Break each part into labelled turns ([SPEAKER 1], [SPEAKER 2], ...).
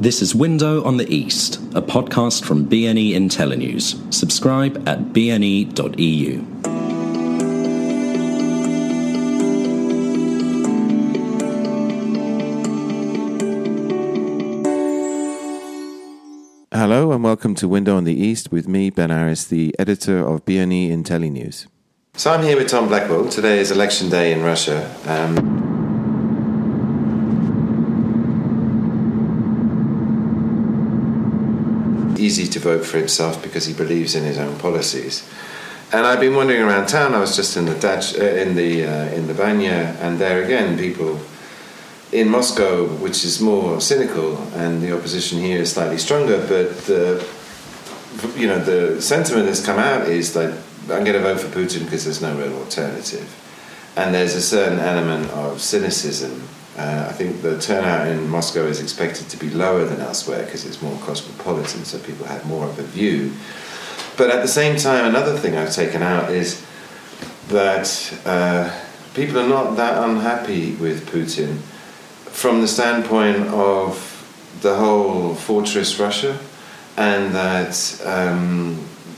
[SPEAKER 1] This is Window on the East, a podcast from BNE IntelliNews. Subscribe at bne.eu.
[SPEAKER 2] Hello and welcome to Window on the East with me, Ben Aris, the editor of BNE IntelliNews. So I'm here with Tom Blackwell. Today is election day in Russia. Um, easy to vote for himself because he believes in his own policies. And I've been wandering around town. I was just in the Dutch, uh, in the uh, in the Banya, and there again, people in Moscow, which is more cynical, and the opposition here is slightly stronger. But the you know the sentiment that's come out is that I'm going to vote for Putin because there's no real alternative, and there's a certain element of cynicism uh, I think the turnout in Moscow is expected to be lower than elsewhere because it's more cosmopolitan, so people have more of a view. But at the same time, another thing I've taken out is that uh, people are not that unhappy with Putin from the standpoint of the whole fortress Russia, and that um,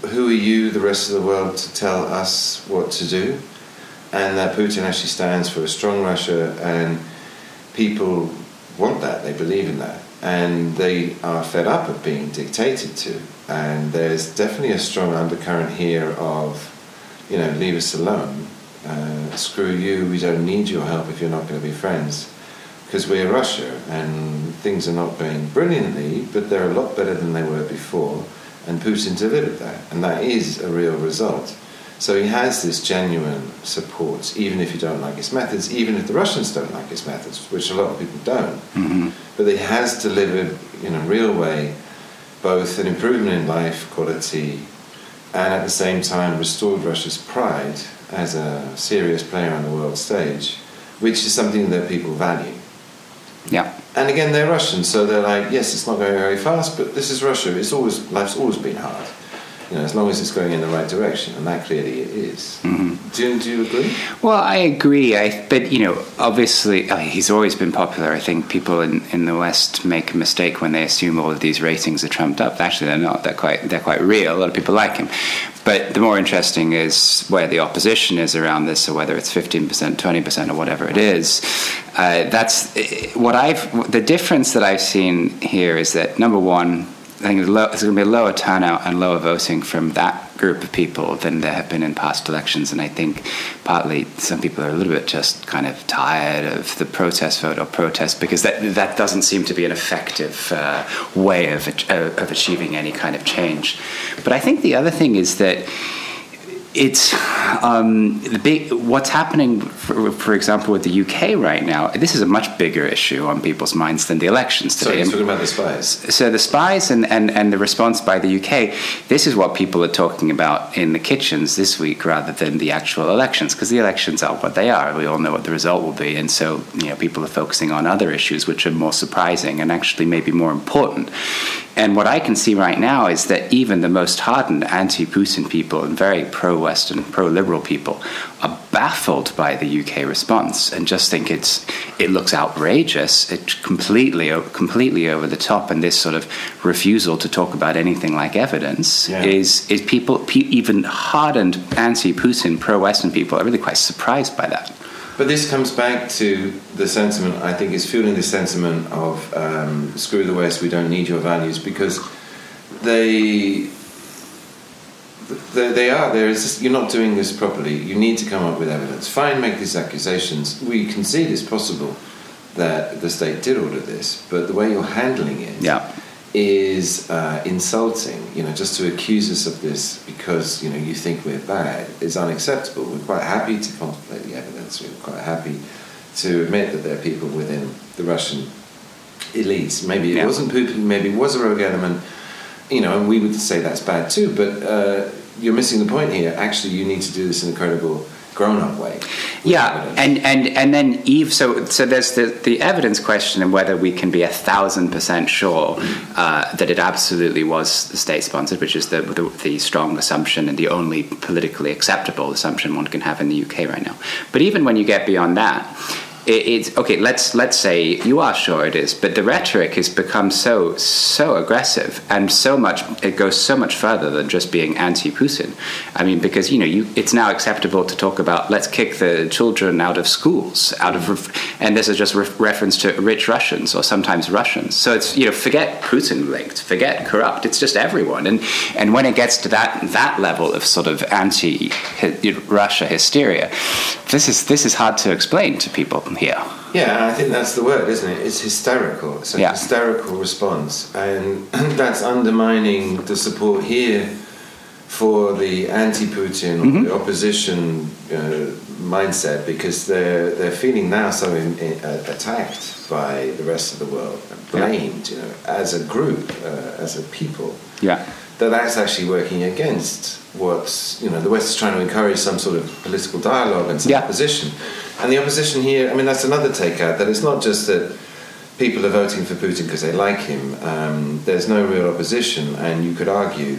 [SPEAKER 2] who are you, the rest of the world, to tell us what to do, and that Putin actually stands for a strong Russia and people want that, they believe in that, and they are fed up of being dictated to. And there's definitely a strong undercurrent here of, you know, leave us alone, uh, screw you, we don't need your help if you're not going to be friends. Because we're Russia and things are not going brilliantly, but they're a lot better than they were before, and Putin delivered that, and that is a real result. So he has this genuine support, even if you don't like his methods, even if the Russians don't like his methods, which a lot of people don't. Mm-hmm. But he has delivered in a real way both an improvement in life quality and at the same time restored Russia's pride as a serious player on the world stage, which is something that people value.
[SPEAKER 3] Yeah.
[SPEAKER 2] And again, they're Russian, so they're like, yes, it's not going very fast, but this is Russia. It's always life's always been hard you know, as long as it's going in the right direction, and that clearly it is. Mm-hmm. Do, do, you agree?
[SPEAKER 3] Well, I agree. I, but you know, obviously, uh, he's always been popular. I think people in, in the West make a mistake when they assume all of these ratings are trumped up. Actually, they're not. They're quite they're quite real. A lot of people like him. But the more interesting is where the opposition is around this, or whether it's fifteen percent, twenty percent, or whatever it is. Uh, that's what I've. The difference that I've seen here is that number one I think there's going to be a lower turnout and lower voting from that group of people than there have been in past elections. And I think partly some people are a little bit just kind of tired of the protest vote or protest because that that doesn't seem to be an effective uh, way of of achieving any kind of change. But I think the other thing is that it's um, the big, what's happening, for, for, example, with the UK right now. This is a much bigger issue on people's minds than the elections today.
[SPEAKER 2] So talking about the spies.
[SPEAKER 3] So the spies and, and, and the response by the UK. This is what people are talking about in the kitchens this week, rather than the actual elections, because the elections are what they are. We all know what the result will be, and so you know people are focusing on other issues which are more surprising and actually maybe more important. And what I can see right now is that even the most hardened anti Putin people and very pro Western, pro liberal people are baffled by the UK response and just think it's it looks outrageous. It's completely completely over the top, and this sort of refusal to talk about anything like evidence yeah. is is people even hardened anti-Putin pro-Western people are really quite surprised by that.
[SPEAKER 2] But this comes back to the sentiment, I think, is fueling the sentiment of um, screw the West, we don't need your values, because they. They, they are. There is. You're not doing this properly. You need to come up with evidence. Fine, make these accusations. We concede it's possible that the state did order this, but the way you're handling it
[SPEAKER 3] yeah
[SPEAKER 2] is uh, insulting. You know, just to accuse us of this because you know you think we're bad is unacceptable. We're quite happy to contemplate the evidence. We're quite happy to admit that there are people within the Russian elites. Maybe it yeah. wasn't Putin. Maybe it was a rogue element. You know, and we would say that's bad too. But uh, you're missing the point here. Actually, you need to do this in a credible grown-up way.
[SPEAKER 3] Yeah, and, and and then Eve. So so there's the the evidence question and whether we can be a thousand percent sure uh, that it absolutely was state-sponsored, which is the, the, the strong assumption and the only politically acceptable assumption one can have in the UK right now. But even when you get beyond that it's okay. Let's let's say you are sure it is, but the rhetoric has become so so aggressive and so much. It goes so much further than just being anti-Putin. I mean, because you know, you it's now acceptable to talk about let's kick the children out of schools, out of, and this is just re- reference to rich Russians or sometimes Russians. So it's you know, forget Putin linked, forget corrupt. It's just everyone, and and when it gets to that that level of sort of anti-Russia hysteria, this is this is hard to explain to people here.
[SPEAKER 2] Yeah, I think that's the word, isn't it? It's hysterical. It's a
[SPEAKER 3] Yeah.
[SPEAKER 2] hysterical response, and that's undermining the support here for the anti-Putin or the opposition uh, mindset because they're they're feeling now so in, in, uh, attacked by the rest of the world, blamed, you know, as a group, uh, as a people
[SPEAKER 3] Yeah.
[SPEAKER 2] that that's actually working against what's you know the West is trying to encourage some sort of political dialogue and some
[SPEAKER 3] Yeah.
[SPEAKER 2] opposition, and the opposition here. I mean, that's another takeout that it's not just that people are voting for Putin because they like him. Um, there's no real opposition, and you could argue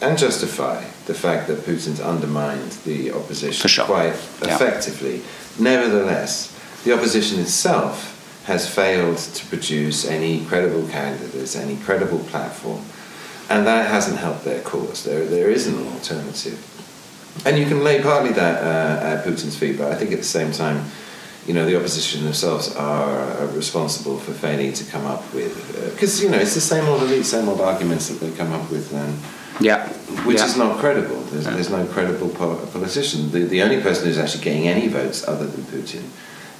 [SPEAKER 2] and justify the fact that Putin's undermined the opposition
[SPEAKER 3] sure.
[SPEAKER 2] quite
[SPEAKER 3] Yeah.
[SPEAKER 2] effectively. Nevertheless, the opposition itself has failed to produce any credible candidates, any credible platform, and that hasn't helped their cause. There, there isn't an alternative. And you can lay partly that uh, at Putin's feet, but I think at the same time, you know, the opposition themselves are, responsible for failing to come up with, because, you know, it's the same old elite, same old arguments that they come up with, um,
[SPEAKER 3] Yeah.
[SPEAKER 2] which
[SPEAKER 3] Yeah.
[SPEAKER 2] is not credible. There's, there's no credible po- politician. The, the only person who's actually getting any votes other than Putin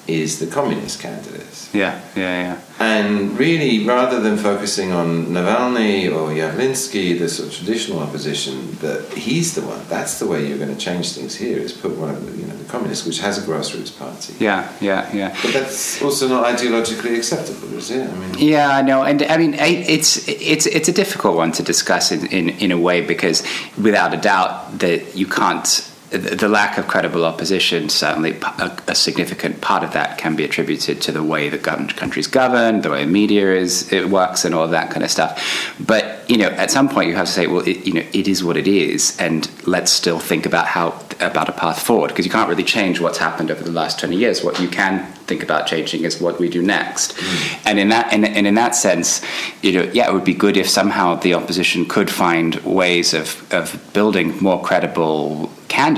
[SPEAKER 2] is the communist candidates.
[SPEAKER 3] Yeah. Yeah. Yeah.
[SPEAKER 2] And really, rather than focusing on Navalny or Yavlinsky, the sort of traditional opposition, that he's the one. That's the way you're going to change things here. Is put one of the, you know the communists, which has a grassroots party.
[SPEAKER 3] Yeah. Yeah. Yeah.
[SPEAKER 2] But that's also not ideologically acceptable, is it? I mean,
[SPEAKER 3] Yeah, I know, and I mean, it's it's it's a difficult one to discuss in, in, in a way because, without a doubt, that you can't. The lack of credible opposition, certainly a, a significant part of that can be attributed to the way the government country's governed, the way media is it works, and all that kind of stuff. But you know, at some point, you have to say, well, it, you know, it is what it is, and let's still think about how about a path forward because you can't really change what's happened over the last twenty years. What you can think about changing is what we do next, mm. and in that and, and in that sense, you know, yeah, it would be good if somehow the opposition could find ways of of building more credible candidates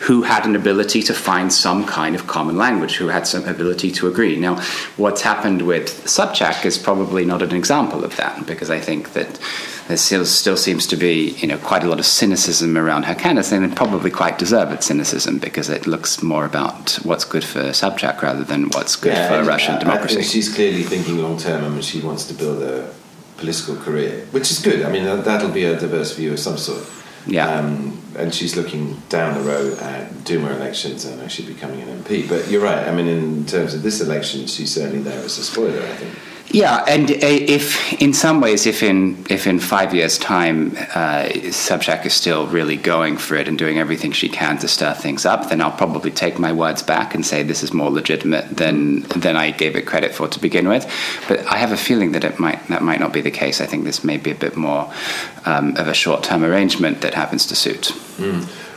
[SPEAKER 3] who had an ability to find some kind of common language, who had some ability to agree. Now, what's happened with Sobchak is probably not an example of that, because I think that there still, still seems to be you know quite a lot of cynicism around her candidacy, and probably quite deserved cynicism because it looks more about what's good for Sobchak rather than what's good for
[SPEAKER 2] and
[SPEAKER 3] Russian
[SPEAKER 2] I
[SPEAKER 3] democracy.
[SPEAKER 2] she's clearly thinking long term. I mean, she wants to build a political career, which is good. I mean, that'll be a diverse view of some sort.
[SPEAKER 3] Yeah.
[SPEAKER 2] Um, and she's looking down the road at Duma elections and actually becoming an MP. But you're right. I mean, in terms of this election, she's certainly there as a spoiler. I think.
[SPEAKER 3] Yeah, and uh, if in some ways, if in if in five years' time, uh, Sobchak is still really going for it and doing everything she can to stir things up, then I'll probably take my words back and say this is more legitimate than than I gave it credit for to begin with. But I have a feeling that it might that might not be the case. I think this may be a bit more um, of a short-term arrangement that happens to suit.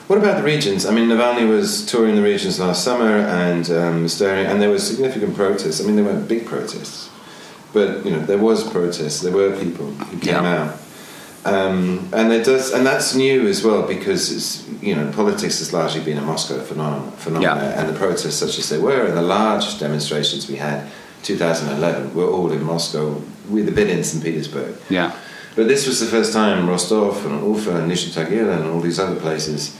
[SPEAKER 2] What about the regions? I mean, Navalny was touring the regions last summer and um, stirring, and there was significant protests. I mean, there weren't big protests, but you know, there was protests. There were people who came
[SPEAKER 3] Yeah.
[SPEAKER 2] out, um, and it does, and that's new as well because it's you know, politics has largely been a Moscow phenomenon, phenomena,
[SPEAKER 3] Yeah.
[SPEAKER 2] and the protests, such as they were, and the large demonstrations we had, 2011, were all in Moscow, with a bit in St. Petersburg.
[SPEAKER 3] Yeah,
[SPEAKER 2] But this was the first time Rostov and Ufa and Nizhny Tagil and all these other places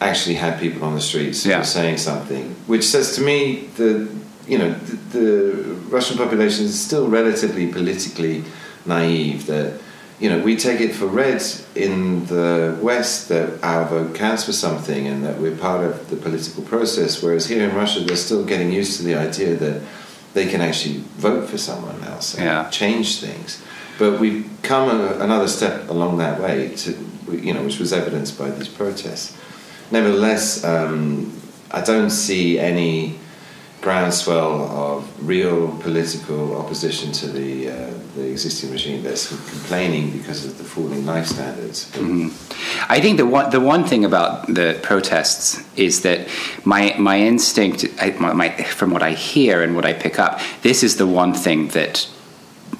[SPEAKER 2] actually had people on the streets
[SPEAKER 3] Yeah.
[SPEAKER 2] saying something, which says to me that you know the, the Russian population is still relatively politically naive. That you know we take it for read in the West that our vote counts for something and that we're part of the political process, whereas here in Russia they're still getting used to the idea that they can actually vote for someone else and
[SPEAKER 3] Yeah.
[SPEAKER 2] change things. But we've come a, another step along that way, to, you know, which was evidenced by these protests. Nevertheless, um, I don't see any groundswell of real political opposition to the uh, the existing regime. There's complaining because of the falling life standards.
[SPEAKER 3] Mm-hmm. I think the one the one thing about the protests is that my my instinct, I, my, from what I hear and what I pick up, this is the one thing that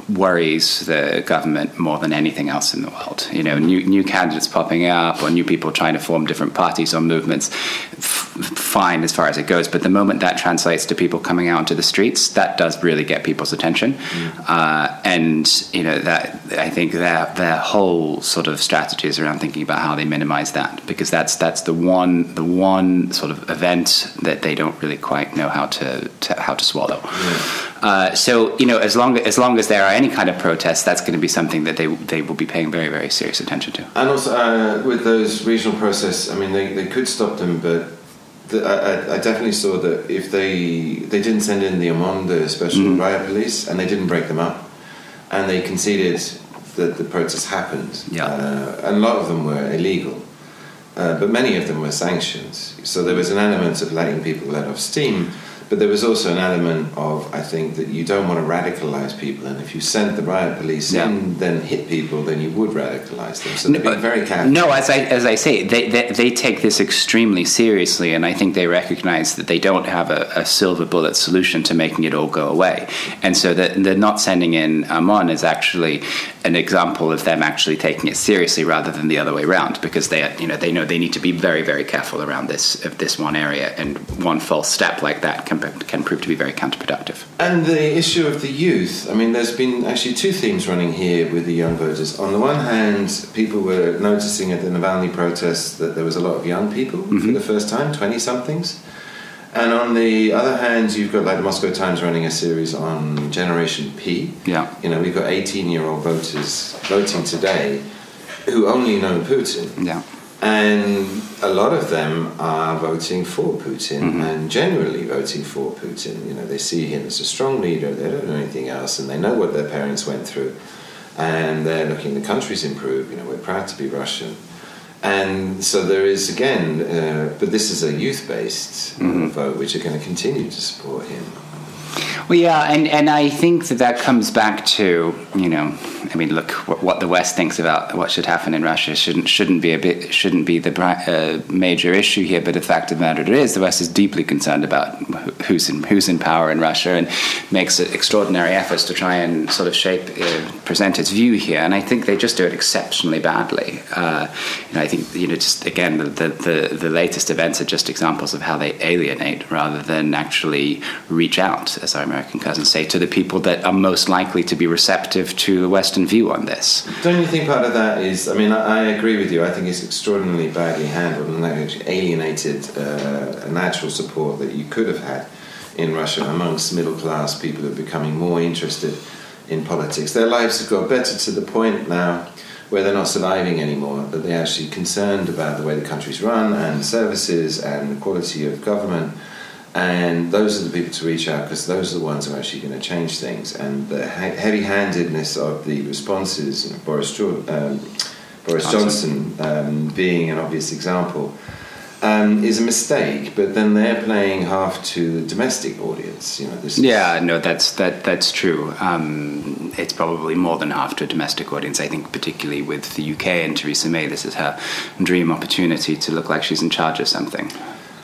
[SPEAKER 3] worries the government more than anything else in the world. You know, new new candidates popping up or new people trying to form different parties or movements. F- fine as far as it goes, but the moment that translates to people coming out into the streets, that does really get people's attention. Mm. Uh, and you know that I think their their whole sort of strategy is around thinking about how they minimize that because that's that's the one the one sort of event that they don't really quite know how to, to how to swallow. Yeah. Uh, so you know, as long as long as there are any kind of protests, that's going to be something that they they will be paying very very serious attention to.
[SPEAKER 2] And also uh, with those regional protests, I mean, they, they could stop them, but the, I, I, definitely saw that if they they didn't send in the Omon, the special mm. riot police, and they didn't break them up, and they conceded that the protests happened,
[SPEAKER 3] yeah. Uh,
[SPEAKER 2] and a lot of them were illegal. Uh, but many of them were sanctions. So there was an element of letting people let off steam but there was also an element of, I think, that you don't want to radicalize people, and if you sent the riot police yeah. in, then hit people, then you would radicalize them. So being very careful.
[SPEAKER 3] No, as I as I say, they, they, they take this extremely seriously, and I think they recognize that they don't have a, a silver bullet solution to making it all go away, and so that they're not sending in Omon is actually an example of them actually taking it seriously rather than the other way around, because they you know they know they need to be very very careful around this of this one area, and one false step like that can can, can prove to be very counterproductive.
[SPEAKER 2] And the issue of the youth, I mean, there's been actually two themes running here with the young voters. On the one hand, people were noticing at the Navalny protests that there was a lot of young people mm-hmm. for the first time, 20 somethings. And on the other hand, you've got like the Moscow Times running a series on Generation P.
[SPEAKER 3] Yeah.
[SPEAKER 2] You know, we've got 18 year old voters voting today who only know Putin.
[SPEAKER 3] Yeah
[SPEAKER 2] and a lot of them are voting for Putin mm-hmm. and generally voting for Putin. You know, they see him as a strong leader, they don't know anything else, and they know what their parents went through. And they're looking, the country's improved, you know, we're proud to be Russian. And so there is, again, uh, but this is a youth based mm-hmm. vote which are going to continue to support him.
[SPEAKER 3] Well, yeah, and, and I think that that comes back to you know, I mean, look what, what the West thinks about what should happen in Russia shouldn't shouldn't be a bit shouldn't be the uh, major issue here. But the fact of the matter is, the West is deeply concerned about who's in who's in power in Russia and makes extraordinary efforts to try and sort of shape uh, present its view here. And I think they just do it exceptionally badly. Uh, I think you know, just again, the, the, the the latest events are just examples of how they alienate rather than actually reach out, as our American cousins say, to the people that are most likely to be receptive to the Western view on this.
[SPEAKER 2] Don't you think part of that is? I mean, I, I agree with you. I think it's extraordinarily badly handled and actually alienated uh, a natural support that you could have had in Russia amongst middle class people who are becoming more interested in politics. Their lives have got better to the point now where they're not surviving anymore, that they're actually concerned about the way the country's run and services and the quality of government and those are the people to reach out because those are the ones who are actually going to change things. And the heavy-handedness of the responses, you know, Boris, um, Boris Johnson um, being an obvious example, um, is a mistake. But then they're playing half to the domestic audience. You know, this.
[SPEAKER 3] yeah, no, that's that that's true. Um, it's probably more than half to a domestic audience. I think, particularly with the UK and Theresa May, this is her dream opportunity to look like she's in charge of something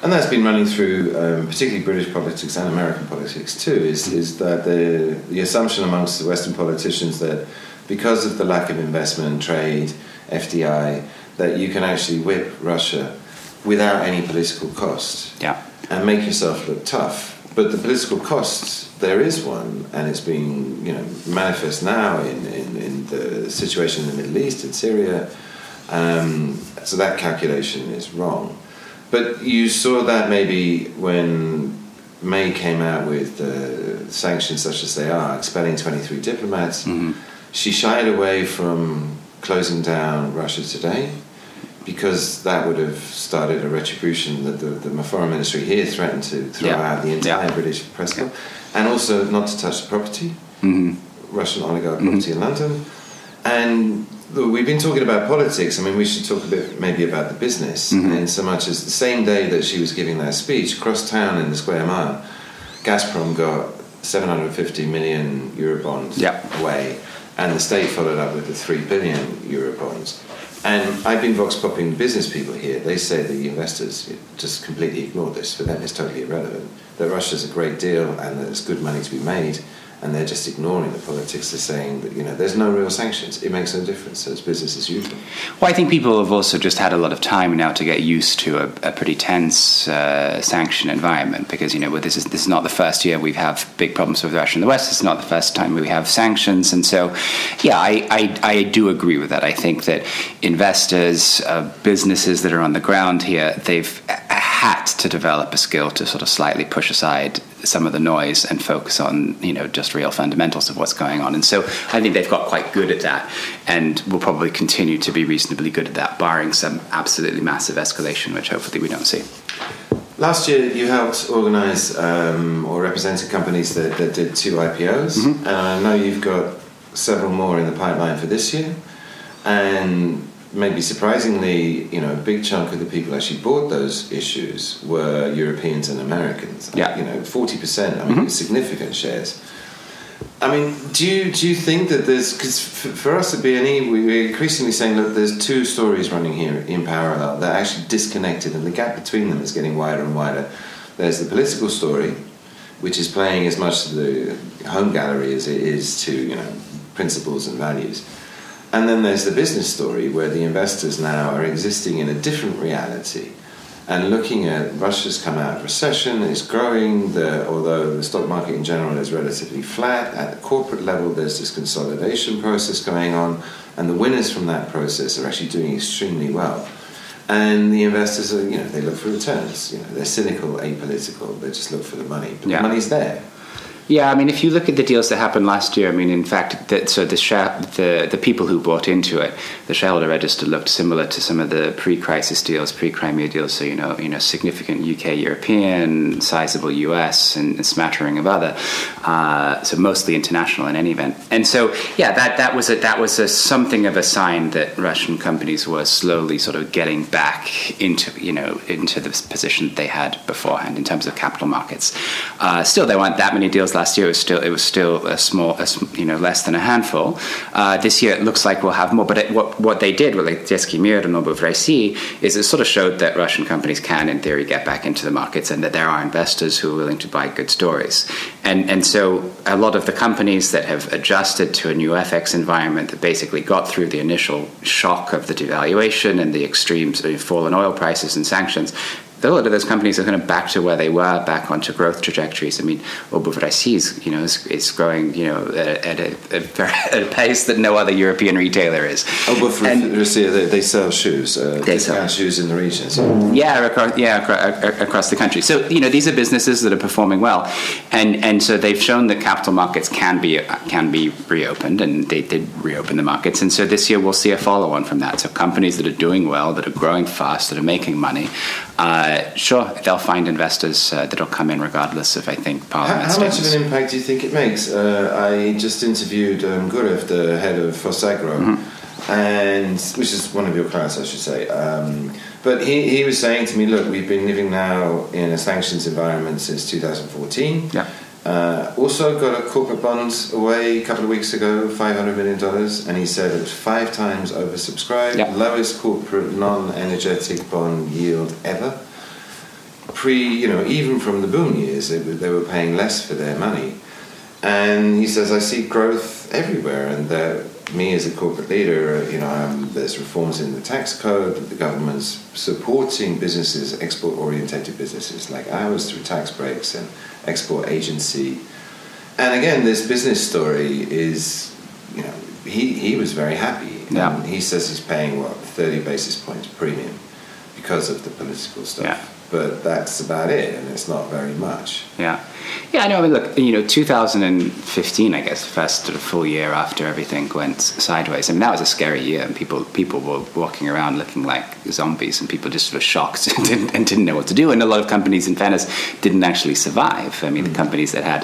[SPEAKER 2] and that's been running through um, particularly British politics and American politics too, is, is that the, the assumption amongst the Western politicians that because of the lack of investment, and trade, FDI, that you can actually whip Russia without any political cost
[SPEAKER 3] yeah.
[SPEAKER 2] and make yourself look tough. But the political cost, there is one, and it's being you know manifest now in, in, in the situation in the Middle East, in Syria. Um, so that calculation is wrong. But you saw that maybe when May came out with uh, sanctions such as they are, expelling 23 diplomats. Mm-hmm. She shied away from closing down Russia today because that would have started a retribution that the, the foreign ministry here threatened to throw yeah. out the entire yeah. British press yeah. and also not to touch the property, mm-hmm. Russian oligarch property mm-hmm. in London. And we've been talking about politics. I mean, we should talk a bit maybe about the business. Mm-hmm. In so much as the same day that she was giving that speech, across town in the Square Mile, Gazprom got 750 million euro bonds
[SPEAKER 3] Yep.
[SPEAKER 2] away, and the state followed up with the 3 billion euro bonds. And I've been vox popping business people here. They say the investors just completely ignore this. For them, it's totally irrelevant. That Russia's a great deal and that there's good money to be made, and they're just ignoring the politics. They're saying that you know there's no real sanctions. It makes no difference. So it's business as usual.
[SPEAKER 3] Well, I think people have also just had a lot of time now to get used to a, a pretty tense uh, sanction environment because you know well, this is this is not the first year we've had big problems with Russia in the West. It's not the first time we have sanctions, and so yeah, I I, I do agree with that. I think that investors, uh, businesses that are on the ground here, they've had to develop a skill to sort of slightly push aside some of the noise and focus on you know just real fundamentals of what's going on. And so I think they've got quite good at that, and will probably continue to be reasonably good at that, barring some absolutely massive escalation, which hopefully we don't see.
[SPEAKER 2] Last year, you helped organise um, or represented companies that, that did two IPOs,
[SPEAKER 3] Mm-hmm.
[SPEAKER 2] and I know you've got several more in the pipeline for this year. And maybe surprisingly, you know, a big chunk of the people actually bought those issues were Europeans and Americans.
[SPEAKER 3] Yeah. Mm-hmm.
[SPEAKER 2] you know, forty percent. I mean, significant shares. I mean, do you do you think that there's because for, for us at BNE we- we're increasingly saying look, there's two stories running here in parallel. They're actually disconnected, and the gap between them is getting wider and wider. There's the political story, which is playing as much to the home gallery as it is to you know principles and values. And then there's the business story where the investors now are existing in a different reality and looking at Russia's come out of recession, it's growing, the, although the stock market in general is relatively flat. At the corporate level, there's this consolidation process going on, and the winners from that process are actually doing extremely well. And the investors are, you know, they look for returns. You know, they're cynical, apolitical. They just look for the money. But
[SPEAKER 3] Yeah.
[SPEAKER 2] the money's there.
[SPEAKER 3] Yeah, I mean, if you look at the deals that happened last year, I mean, in fact, that, so the, share, the the people who bought into it, the shareholder register looked similar to some of the pre-crisis deals, pre-Crimea deals. So you know, you know, significant UK, European, sizable US, and a smattering of other. Uh, so mostly international in any event. And so, yeah, that that was a that was a something of a sign that Russian companies were slowly sort of getting back into you know into the position that they had beforehand in terms of capital markets. Uh, still, there weren't that many deals last year. It was still it was still a small, a, you know, less than a handful. Uh, this year, it looks like we'll have more. But it, what what they did with like Detsky Mir and Obuv Rossii is it sort of showed that Russian companies can, in theory, get back into the markets, and that there are investors who are willing to buy good stories. And and so a lot of the companies that have adjusted to a new FX environment that basically got through the initial shock of the devaluation and the extreme sort of fall in oil prices and sanctions a lot of those companies are kind of back to where they were, back onto growth trajectories. I mean, Obuv is, you know, is, is growing, you know, at, at, a, at a pace that no other European retailer is.
[SPEAKER 2] But for
[SPEAKER 3] And-
[SPEAKER 2] Russia, they, they sell shoes. Uh,
[SPEAKER 3] They
[SPEAKER 2] discount
[SPEAKER 3] sell.
[SPEAKER 2] shoes in the region. So
[SPEAKER 3] Yeah, across, yeah, across, across the country. So you know, these are businesses that are performing well, and and so they've shown that capital markets can be can be reopened, and they did reopen the markets. And so this year we'll see a follow on from that. So companies that are doing well, that are growing fast, that are making money, uh, sure, they'll find investors uh, that'll come in regardless of I think
[SPEAKER 2] How,
[SPEAKER 3] parliament
[SPEAKER 2] how much of an impact do you think it makes? Uh, I just interviewed um, Gurev, the head of PhosAgro,
[SPEAKER 3] Mm-hmm.
[SPEAKER 2] and which is one of your clients, I should say. Um, but he, he was saying to me, look, we've been living now in a sanctions environment since 2014.
[SPEAKER 3] Yeah.
[SPEAKER 2] Uh, also got a corporate bond away a couple of weeks ago, $500 million, and he said it was five times oversubscribed,
[SPEAKER 3] Yeah.
[SPEAKER 2] lowest corporate non-energetic bond yield ever pre, you know, even from the boom years, they were, they were paying less for their money. And he says, I see growth everywhere, and that me as a corporate leader, you know, um, there's reforms in the tax code, the government's supporting businesses, export orientated businesses like ours through tax breaks and export agency. And again, this business story is, you know, he, he was very happy.
[SPEAKER 3] Yeah.
[SPEAKER 2] And he says he's paying, what, 30 basis points premium because of the political stuff.
[SPEAKER 3] Yeah.
[SPEAKER 2] But that's about it, and it's not very much.
[SPEAKER 3] Yeah, yeah. I know. I mean, look, you know, 2015, I guess, the first sort of full year after everything went sideways. I mean, that was a scary year, and people people were walking around looking like zombies, and people just were shocked and didn't, and didn't know what to do. And a lot of companies, in fairness, didn't actually survive. I mean, the companies that had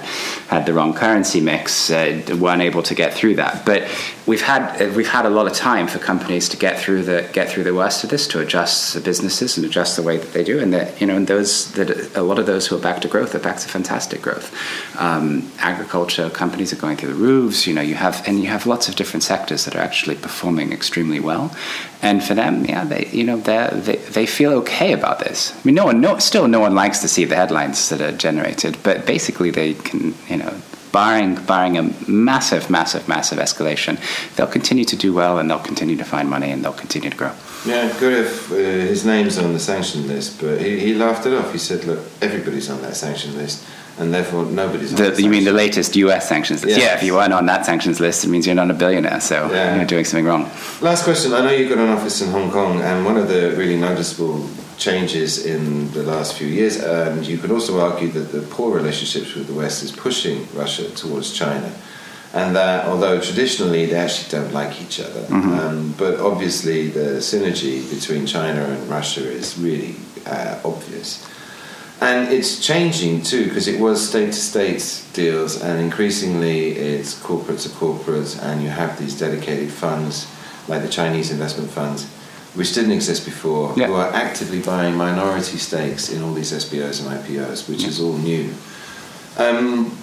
[SPEAKER 3] had the wrong currency mix uh, weren't able to get through that. But we've had uh, we've had a lot of time for companies to get through the get through the worst of this, to adjust the businesses and adjust the way that they do, and that You know, and those that a lot of those who are back to growth are back to fantastic growth. Um, agriculture companies are going through the roofs. You know, you have and you have lots of different sectors that are actually performing extremely well. And for them, yeah, they you know they they feel okay about this. I mean, no one, no, still no one likes to see the headlines that are generated, but basically they can you know barring barring a massive, massive, massive escalation, they'll continue to do well and they'll continue to find money and they'll continue to grow.
[SPEAKER 2] Yeah, Guriev, uh, his name's on the sanction list, but he, he laughed it off. He said, "Look, everybody's on that sanction list." And therefore, nobody's.
[SPEAKER 3] The, you mean the latest U.S. sanctions list? Yes. Yeah, if you weren't on that sanctions list, it means you're not a billionaire. So yeah. you're doing something wrong.
[SPEAKER 2] Last question. I know you've got an office in Hong Kong, and one of the really noticeable changes in the last few years, and you could also argue that the poor relationships with the West is pushing Russia towards China and that although traditionally they actually don't like each other, mm-hmm. um, but obviously the synergy between China and Russia is really uh, obvious. And it's changing too because it was state to state deals, and increasingly it's corporate to corporate, and you have these dedicated funds like the Chinese investment funds, which didn't exist before, yeah. who are actively buying minority stakes in all these SPOs and IPOs, which yeah. is all new. Um,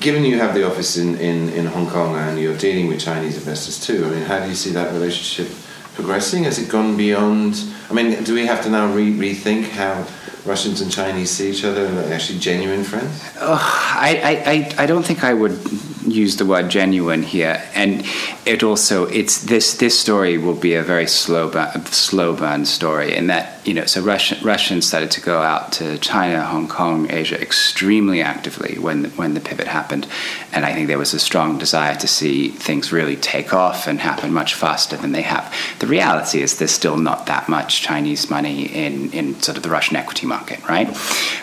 [SPEAKER 2] given you have the office in, in, in Hong Kong and you're dealing with Chinese investors too, I mean, how do you see that relationship progressing? Has it gone beyond? I mean, do we have to now re- rethink how Russians and Chinese see each other and are actually genuine friends?
[SPEAKER 3] Uh, I, I, I don't think I would use the word genuine here, and it also it's this this story will be a very slow burn, slow burn story in that you know so Russian, Russians started to go out to China, Hong Kong, Asia extremely actively when when the pivot happened, and I think there was a strong desire to see things really take off and happen much faster than they have. The reality is there's still not that much Chinese money in in sort of the Russian equity market, right?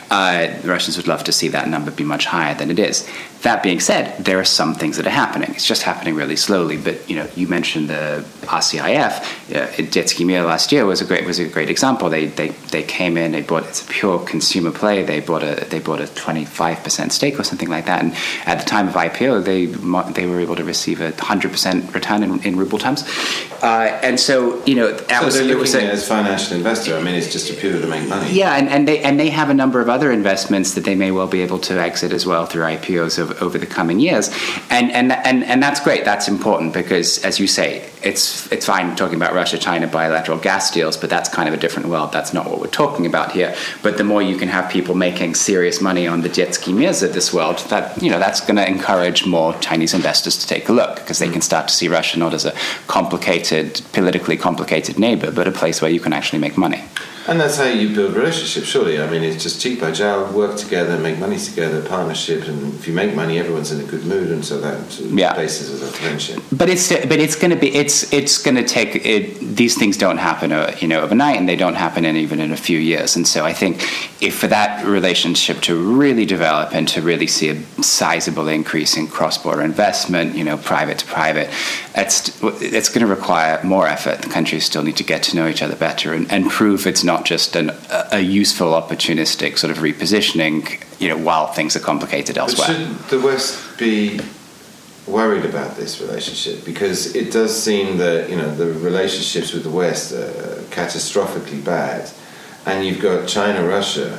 [SPEAKER 3] Uh, the Russians would love to see that number be much higher than it is. That being said, there are some things that are happening. It's just happening really slowly. But you know, you mentioned the RCIF. Uh, Detsky Mir last year was a great was a great example. They they, they came in. They bought it's a pure consumer play. They bought a they bought a twenty five percent stake or something like that. And at the time of IPO, they they were able to receive a hundred percent return in, in, ruble terms. Uh, and so you know, that
[SPEAKER 2] so was, they're looking a, as financial investor. I mean, it's just a pure to make money.
[SPEAKER 3] Yeah, and, and they and they have a number of other investments that they may well be able to exit as well through IPOs over over, over the coming years. And, and, and, and that's great. That's important because, as you say, it's, it's fine talking about Russia China bilateral gas deals, but that's kind of a different world. That's not what we're talking about here. But the more you can have people making serious money on the Detsky Mirs of this world, that, you know, that's going to encourage more Chinese investors to take a look because they can start to see Russia not as a complicated, politically complicated neighbor, but a place where you can actually make money.
[SPEAKER 2] And that's how you build relationships, surely. I mean, it's just cheap by Agile, work together, make money together, partnership, and if you make money, everyone's in a good mood, and so that yeah. basis is a friendship.
[SPEAKER 3] But it's but it's going to be it's it's going to take it, these things don't happen uh, you know overnight, and they don't happen in even in a few years. And so I think if for that relationship to really develop and to really see a sizable increase in cross-border investment, you know, private to private, it's it's going to require more effort. The countries still need to get to know each other better and, and prove it's not not just an, a useful, opportunistic sort of repositioning, you know, while things are complicated elsewhere.
[SPEAKER 2] But should the West be worried about this relationship? Because it does seem that, you know, the relationships with the West are catastrophically bad, and you've got China, Russia,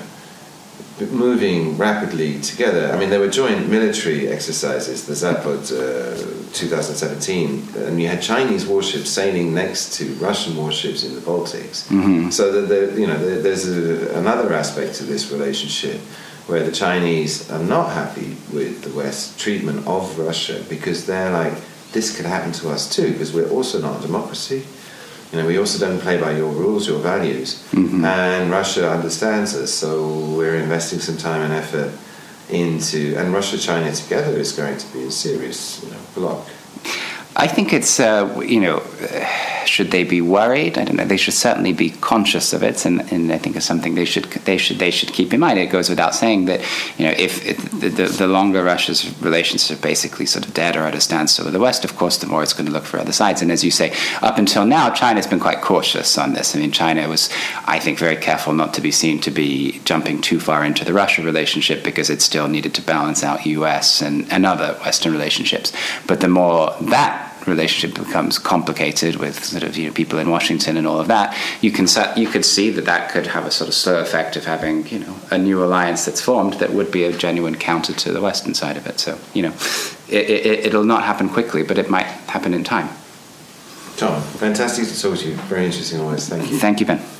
[SPEAKER 2] moving rapidly together. I mean, there were joint military exercises, the Zapad uh, 2017, and you had Chinese warships sailing next to Russian warships in the Baltics. Mm-hmm. So that you know, there's a, another aspect to this relationship where the Chinese are not happy with the West's treatment of Russia because they're like, this could happen to us too, because we're also not a democracy you know, we also don't play by your rules, your values. Mm-hmm. And Russia understands us, so we're investing some time and effort into, and Russia China together is going to be a serious you know, block.
[SPEAKER 3] I think it's, uh, you know, should they be worried? I don't know. They should certainly be conscious of it, and, and I think it's something they should they should they should keep in mind. It goes without saying that you know if it, the, the, the longer Russia's relations are basically sort of dead or at a standstill with the West, of course, the more it's going to look for other sides. And as you say, up until now, China's been quite cautious on this. I mean, China was, I think, very careful not to be seen to be jumping too far into the Russia relationship because it still needed to balance out U.S. and, and other Western relationships. But the more that that relationship becomes complicated with sort of you know people in Washington and all of that, you can you could see that that could have a sort of slow effect of having you know a new alliance that's formed that would be a genuine counter to the Western side of it. So you know, it, it, it'll not happen quickly, but it might happen in time.
[SPEAKER 2] Tom, fantastic to talk to you. Very interesting always. Thank you.
[SPEAKER 3] Thank you, Ben.